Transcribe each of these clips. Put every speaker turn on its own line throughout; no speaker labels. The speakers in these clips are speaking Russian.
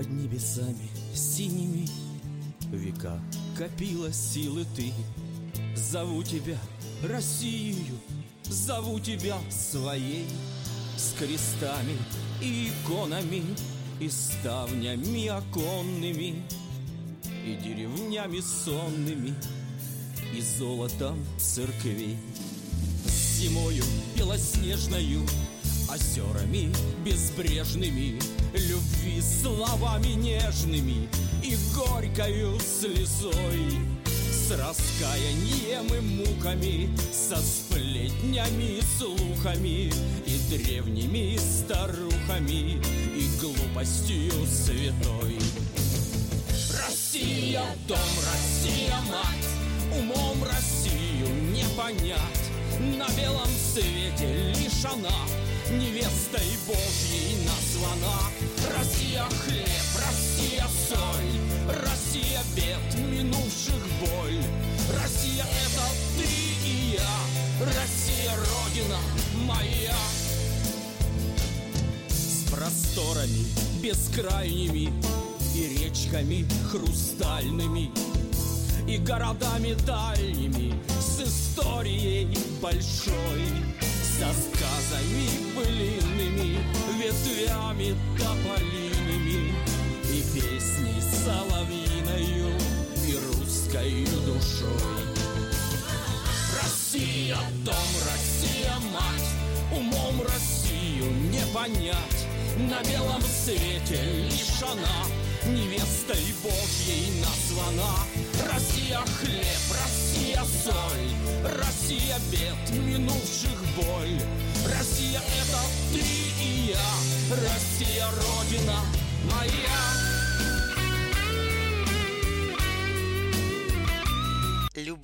Под небесами синими века копила силы ты. Зову тебя, Россию, зову тебя своей, С крестами и иконами, и ставнями оконными, И деревнями сонными, и золотом церквей. Зимою белоснежною, озерами безбрежными, Любви словами нежными и горькою слезой. С раскаянием и муками, со сплетнями и слухами И древними старухами, и глупостью святой. Россия, дом, Россия, мать, умом Россию не понять. На белом свете лишь она невестой Божьей названа Россия хлеб, Россия соль, Россия бед минувших боль. Россия это ты и я, Россия родина моя. С просторами бескрайними и речками хрустальными и городами дальними с историей большой со сказами былинными, ветвями тополиными И песней соловьиною и русской душой. Россия, дом, Россия, мать, умом Россию не понять, На белом свете лишь она невестой Божьей названа. Россия хлеб, Россия соль, Россия бед минувших боль.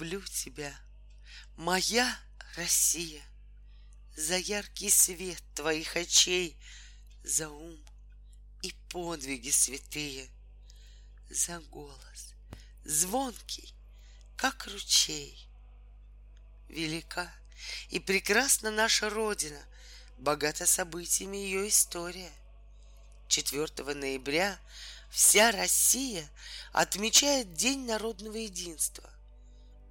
Люблю тебя, моя Россия, За яркий свет твоих очей, За ум и подвиги святые, За голос звонкий, как ручей. Велика и прекрасна наша Родина, Богата событиями ее история. 4 ноября вся Россия отмечает День народного единства.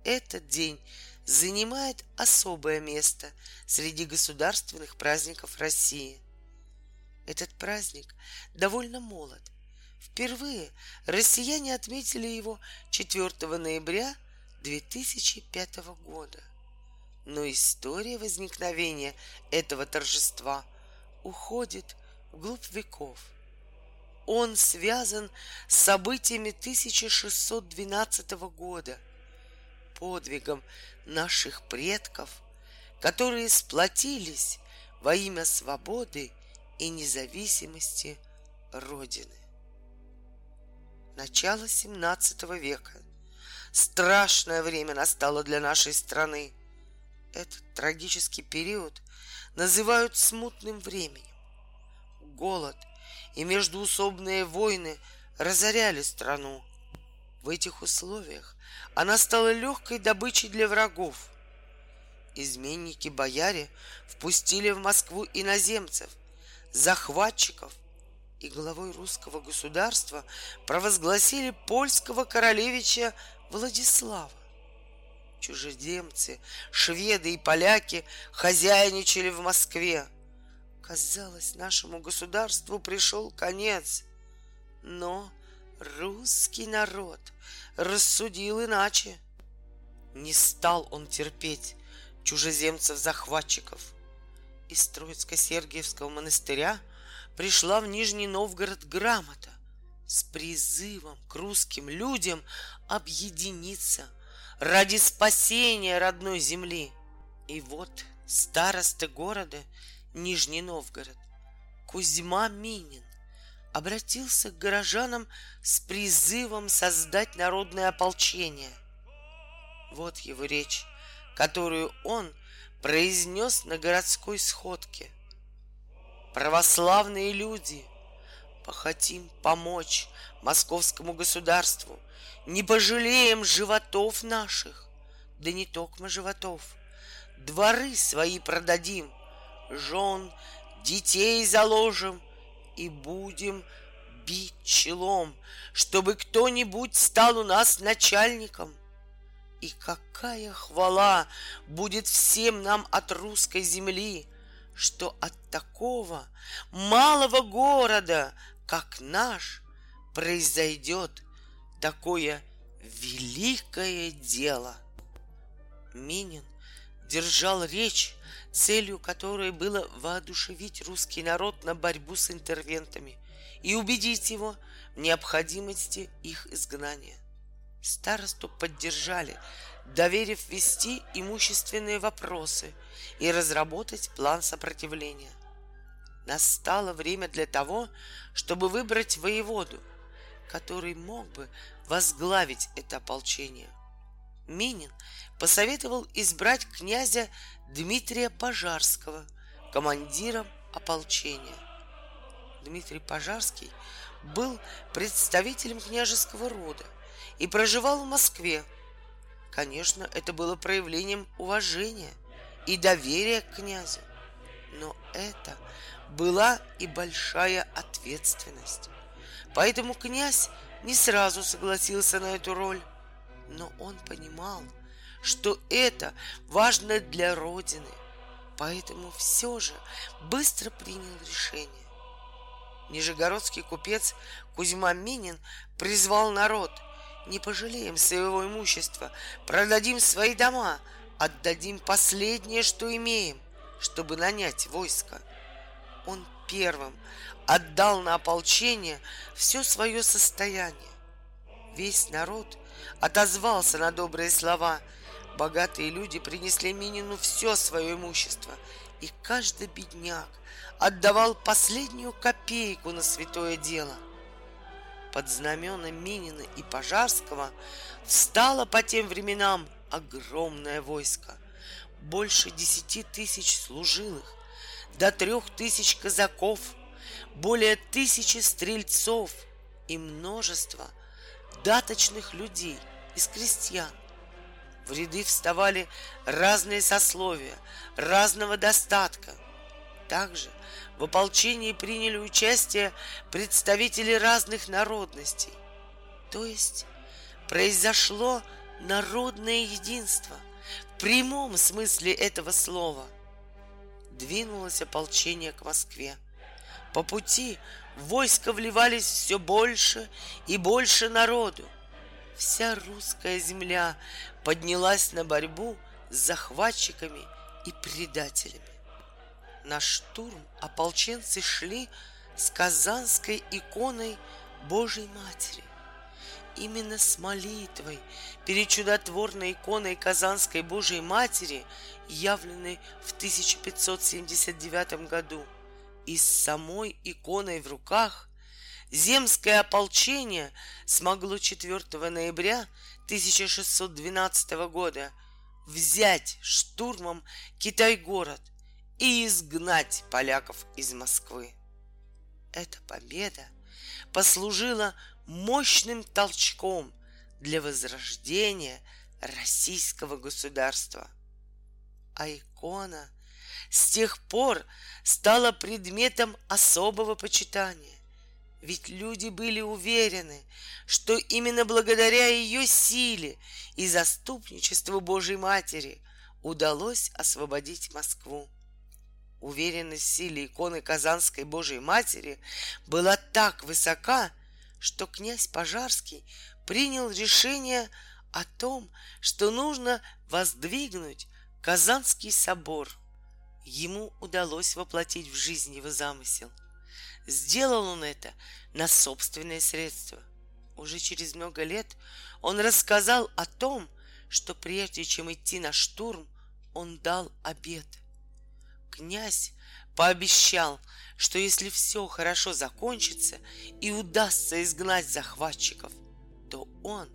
Этот день занимает особое место среди государственных праздников России. Этот праздник довольно молод. Впервые россияне отметили его 4 ноября 2005 года. Но история возникновения этого торжества уходит вглубь веков. Он связан с событиями 1612 года, подвигом наших предков, которые сплотились во имя свободы и независимости Родины. Начало 17 века. Страшное время настало для нашей страны. Этот трагический период называют смутным временем. Голод и междуусобные войны разоряли страну. В этих условиях она стала легкой добычей для врагов. Изменники-бояре впустили в Москву иноземцев, захватчиков и главой русского государства провозгласили польского королевича Владислава. Чужеземцы, шведы и поляки хозяйничали в Москве. Казалось, нашему государству пришел конец. Русский народ рассудил иначе. Не стал он терпеть чужеземцев-захватчиков. Из Троицко-Сергиевского монастыря пришла в Нижний Новгород грамота с призывом к русским людям объединиться ради спасения родной земли. И вот староста города Нижний Новгород Кузьма Минин обратился к горожанам с призывом создать народное ополчение. Вот его речь, которую он произнес на городской сходке. Православные люди, похотим помочь московскому государству, не пожалеем животов наших, да не токмо животов, дворы свои продадим, жен, детей заложим и будем бить челом, чтобы кто-нибудь стал у нас начальником. И какая хвала будет всем нам от русской земли, что от такого малого города, как наш, произойдет такое великое дело. Минин держал речь, целью которой было воодушевить русский народ на борьбу с интервентами и убедить его в необходимости их изгнания. Старосту поддержали, доверив вести имущественные вопросы и разработать план сопротивления. Настало время для того, чтобы выбрать воеводу, который мог бы возглавить это ополчение. Минин посоветовал избрать князя Дмитрия Пожарского командиром ополчения. Дмитрий Пожарский был представителем княжеского рода и проживал в Москве. Конечно, это было проявлением уважения и доверия к князю. Но это была и большая ответственность. Поэтому князь не сразу согласился на эту роль. Но он понимал, что это важно для Родины, поэтому все же быстро принял решение. Нижегородский купец Кузьма Минин призвал народ – не пожалеем своего имущества, продадим свои дома, отдадим последнее, что имеем, чтобы нанять войско. Он первым отдал на ополчение все свое состояние. Весь народ отозвался на добрые слова. Богатые люди принесли Минину все свое имущество, и каждый бедняк отдавал последнюю копейку на святое дело — под знамена Минина и Пожарского встало по тем временам огромное войско. Больше десяти тысяч служилых, до трех тысяч казаков, более тысячи стрельцов и множество даточных людей из крестьян. В ряды вставали разные сословия, разного достатка. Также в ополчении приняли участие представители разных народностей. То есть произошло народное единство в прямом смысле этого слова. Двинулось ополчение к Москве. По пути в войско вливались все больше и больше народу. Вся русская земля поднялась на борьбу с захватчиками и предателями. На штурм ополченцы шли с казанской иконой Божьей Матери. Именно с молитвой перед чудотворной иконой Казанской Божьей Матери, явленной в 1579 году, и с самой иконой в руках, земское ополчение смогло 4 ноября 1612 года взять штурмом Китай-город – и изгнать поляков из Москвы. Эта победа послужила мощным толчком для возрождения российского государства. А икона с тех пор стала предметом особого почитания. Ведь люди были уверены, что именно благодаря ее силе и заступничеству Божьей Матери удалось освободить Москву. Уверенность в силе иконы Казанской Божией Матери была так высока, что князь Пожарский принял решение о том, что нужно воздвигнуть Казанский собор. Ему удалось воплотить в жизнь его замысел. Сделал он это на собственные средства. Уже через много лет он рассказал о том, что прежде чем идти на штурм, он дал обет – князь пообещал, что если все хорошо закончится и удастся изгнать захватчиков, то он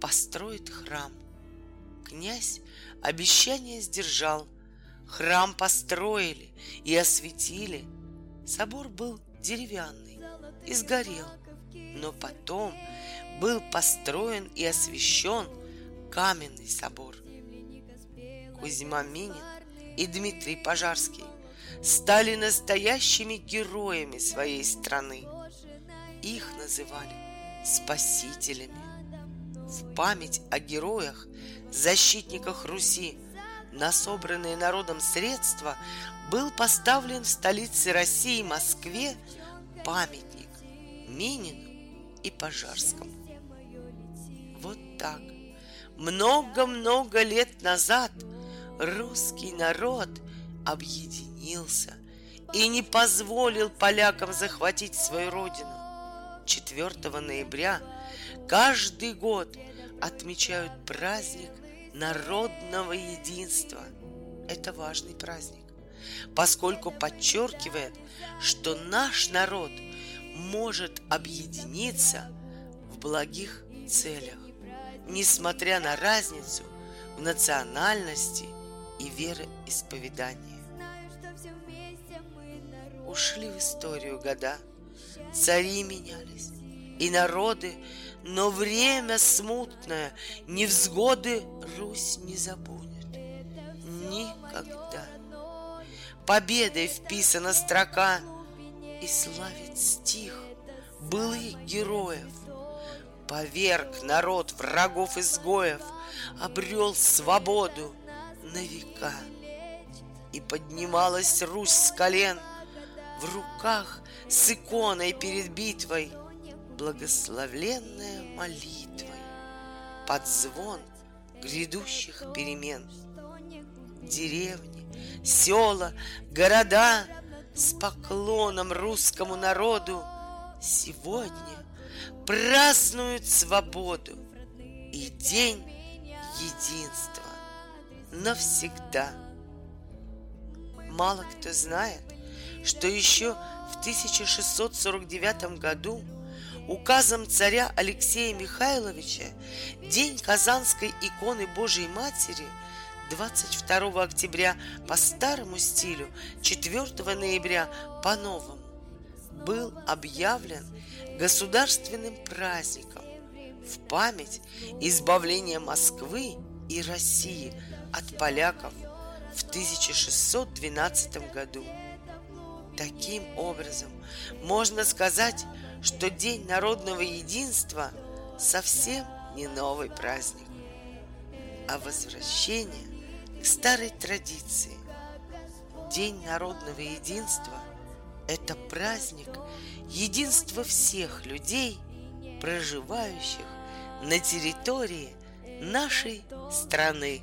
построит храм. Князь обещание сдержал. Храм построили и осветили. Собор был деревянный и сгорел, но потом был построен и освящен каменный собор. Кузьма Минин и Дмитрий Пожарский стали настоящими героями своей страны. их называли спасителями. В память о героях, защитниках Руси, на собранные народом средства был поставлен в столице России Москве памятник Минину и Пожарскому. Вот так много-много лет назад русский народ объединился и не позволил полякам захватить свою родину. 4 ноября каждый год отмечают праздник народного единства. Это важный праздник, поскольку подчеркивает, что наш народ может объединиться в благих целях, несмотря на разницу в национальности и вероисповедании. Ушли в историю года, цари менялись, и народы, но время смутное, невзгоды Русь не забудет. Никогда. Победой вписана строка и славит стих былых героев. Поверг народ врагов-изгоев, обрел свободу на века. И поднималась Русь с колен в руках с иконой перед битвой, благословленная молитвой под звон грядущих перемен. Деревни, села, города с поклоном русскому народу сегодня празднуют свободу и день единства навсегда. Мало кто знает, что еще в 1649 году указом царя Алексея Михайловича День Казанской иконы Божией Матери 22 октября по старому стилю, 4 ноября по новому был объявлен государственным праздником в память избавления Москвы и России от поляков в 1612 году. Таким образом, можно сказать, что День народного единства совсем не новый праздник, а возвращение к старой традиции. День народного единства – это праздник единства всех людей, проживающих на территории нашей страны.